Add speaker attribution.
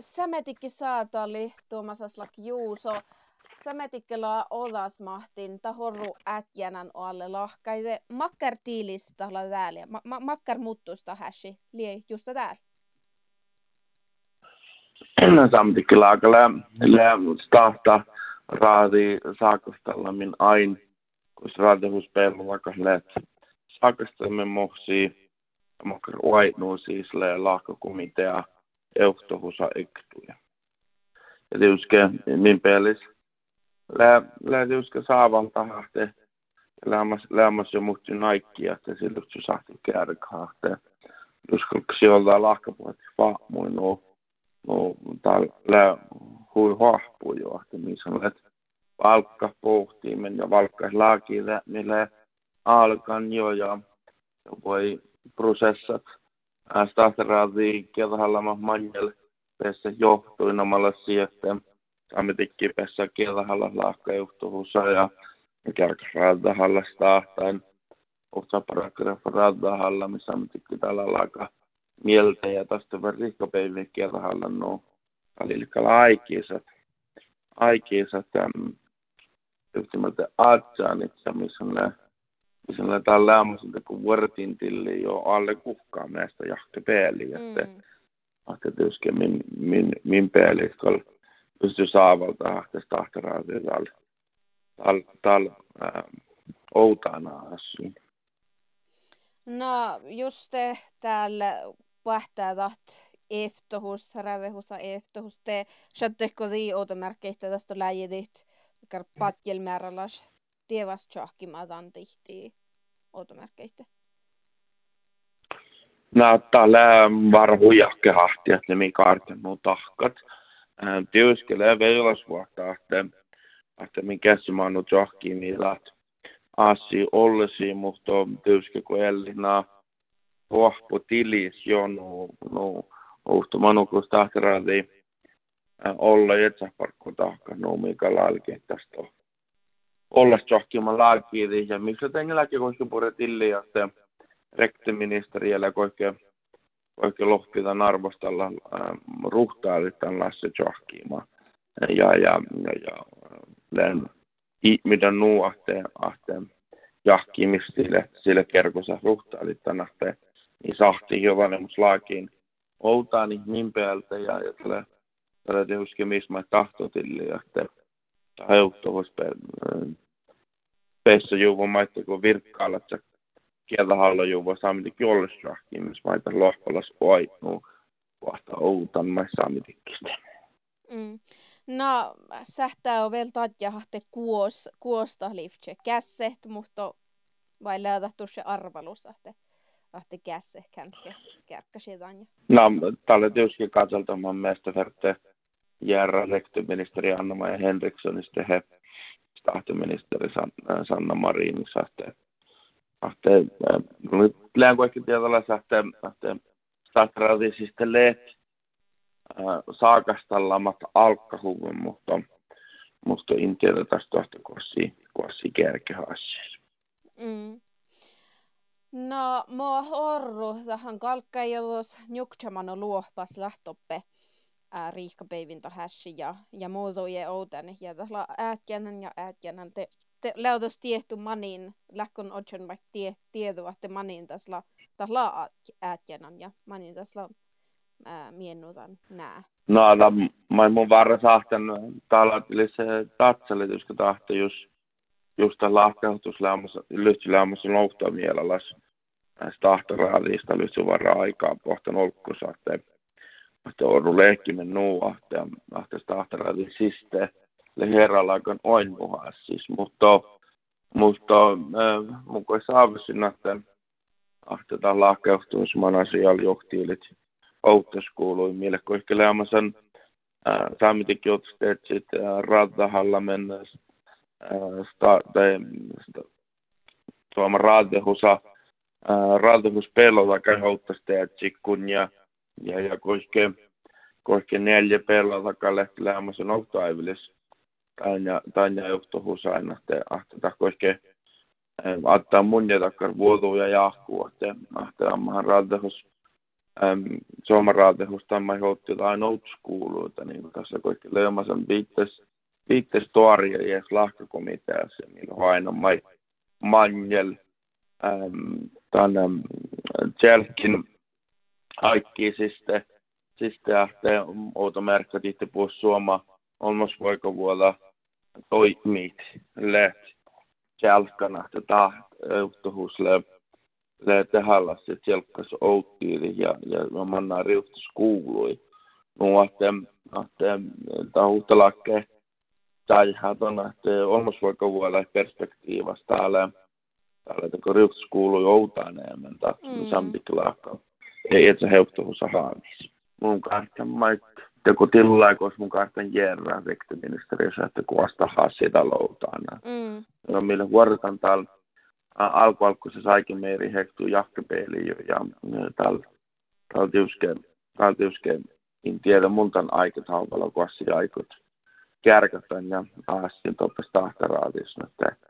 Speaker 1: sämetikki saatali Tuomasaslak Juuso. Sämetikkela odasmahtin tahorru ätjänän alle lahkaide makkar tiilistä la täällä. Ma- ma- makkar muttusta häsi, lie justa täällä.
Speaker 2: Sämetikkela aika lä, lä stahta raadi saakostalla min ain, kun raadihus pelu vaikka läht saakastamme mohsi, makkar uaitnuu siis lahkakomitea euhtohusa ektuja. Ja tietysti min pelis lä, lä tietysti saavan tahte, lämmäs, jo muhti naikkia, että silloin se sahti kärkahte. Uskoksi olla lahkapuhatti faamuin, no, no, täällä lä, hui hahpu jo, että missä olet palkka pohtimen ja valkka laakille, millä alkan jo ja voi prosessat Stahteradi kielahallama manjel pessä johtuinamalla sieltä. Samitikki pessä kielahalla laakka johtuvuussa ja kärkäradahalla stahtain Otsa paragrafradahalla, missä samitikki tällä laaka mieltä ja tästä verrikkapäivien kielahalla no välillä aikiisat aikiisat yhtimeltä aatsaanit, missä ne missä ne täällä lämmöisiltä kun vuorotin tilli jo alle kukkaa meistä jahke pääli, että mm. että tietysti min, min, min pääli, kun pysty saavalta ahtes tahtaraatiin täällä tal, tal, äh, outana asiin.
Speaker 1: No just te täällä pähtää taht eftohus, rävehusa eftohus, te shatteko di outomärkeistä tästä läjidit, kar patjelmäärälas tievas tjahkimadan tihti outomärkeistä.
Speaker 2: Näyttää lään varhujakke hahti, että ne kaarten mun tahkat. Tiuskelee veilasvuotta, että että min käsimaanu johki niillä asi ollesi, mutta tietysti kun ellina pohpo tilis jo no no uhto manu kun tahteradi olla jetsä parkko tahka no mikä lalki tästä olla johkimaan laakiin ja miksi tengelläkin koska pure tilli ja se rektiministeriöllä koike koike lohpitan arvostella äh, tämän lasse johkimaan ja, ja, ja, ja len mitä nuu ahte, ahte jahkimis sille, sille kerkosa ruhtaali tänahte, niin sahti jo vanhemmus laakiin outaani niin päältä ja, ja tällä, tällä tehuske misma tahtotille ja että hajuttavus peissä juvo maita kun virkkaalla, että kieltä hallo juvo saamiti kjollesrahkiin, missä maita lohpalas poitnuu, vasta outan mä saamitikistä.
Speaker 1: Mm. No, sähtää on vielä tatjahte kuos, kuosta liftse kässet, mutta vai löytähtu se arvalus, että ahte kässe känske kärkkäsidan.
Speaker 2: No, tällä tietysti katseltamaan meistä verte järra rektyministeri Anna-Maja Henrikssonista he stahtoministeri Sanna Marin sahte ahte nyt lähen kaikki tietyllä sahte ahte stahtratisista lehti saakastallamat alkkahuvun, mutta musta en tiedä tästä kuossi, kuossi kärkehaasia.
Speaker 1: Mm. No, mua horru tähän kalkkajavus njuktsamano luohpas lähtoppe riihkapeivinta hässi ja, ja muutuje outen. Ja tällä äätkänän ja äätkänän te, te leutus tiehtu manin, lähkon otson vaikka tie, tietu, että manin tässä la äätkänän ja manin tässä miennutan nää?
Speaker 2: No, da, mä mun varra sahten täällä se tatsali, kun tahti just just tämän lahkeutuslämmössä, lyhtylämmössä louhtaa mieleläs tahtoraadista lyhtsy varra aikaa pohtan olkkusa, on lehkimen nuu, että että tahtoraadi siste aikaan oinmuhas siis, mutta mutta äh, mun kuin saavisin, että tämä lahkeutusman asialla johtiilit Outas kuului meille koikkeleamasan saamitikin otsteet sit radahalla mennä sta, tai tuoma raadehusa raadehus pelota kai outtasteet sikkun ja ja ja koikke koikke neljä lehti leamasan outtaivilis tanja tanja johtohus aina te ahtata koikke ottaa mun ja takkar vuotuja jahkuu että ahtaa ammahan raadehus ähm, sommaraatehusta mä hoitti jotain old schooluita, niin tässä kaikki leumasen viittes, viittes tuoria ja lahkakomiteassa, niin aina mai manjel, ähm, tänne Jelkin aikki siste, siste ähte outo märkkä titte puhus suoma, olmos voiko vuoda toimit, läht, Jelkana, tätä euhtohusle, le tehalla se tjelkkas outtiili ja, ja manna riuhtus kuului. No, että, että tahuhtalakke tai hätön, että olmos voiko vuoda perspektiivasta täällä, täällä kun riuhtus kuului outaan enemmän, mm. Ei, että se heuttuhussa haamis. Mun kahta maikka joku tillai, kun mun kanssa järjää vektiministeriössä, että kuvasta sitä loutaan. Mm. No, millä huoretaan täällä alku alku se saikin meiri hehtuu jahkepeiliin jo ja täällä täällä tiuske, täällä tiuske, en tiedä multan aikataululla, kun asia aikut kärkätän ja aassin toppes tahtaraatissa, että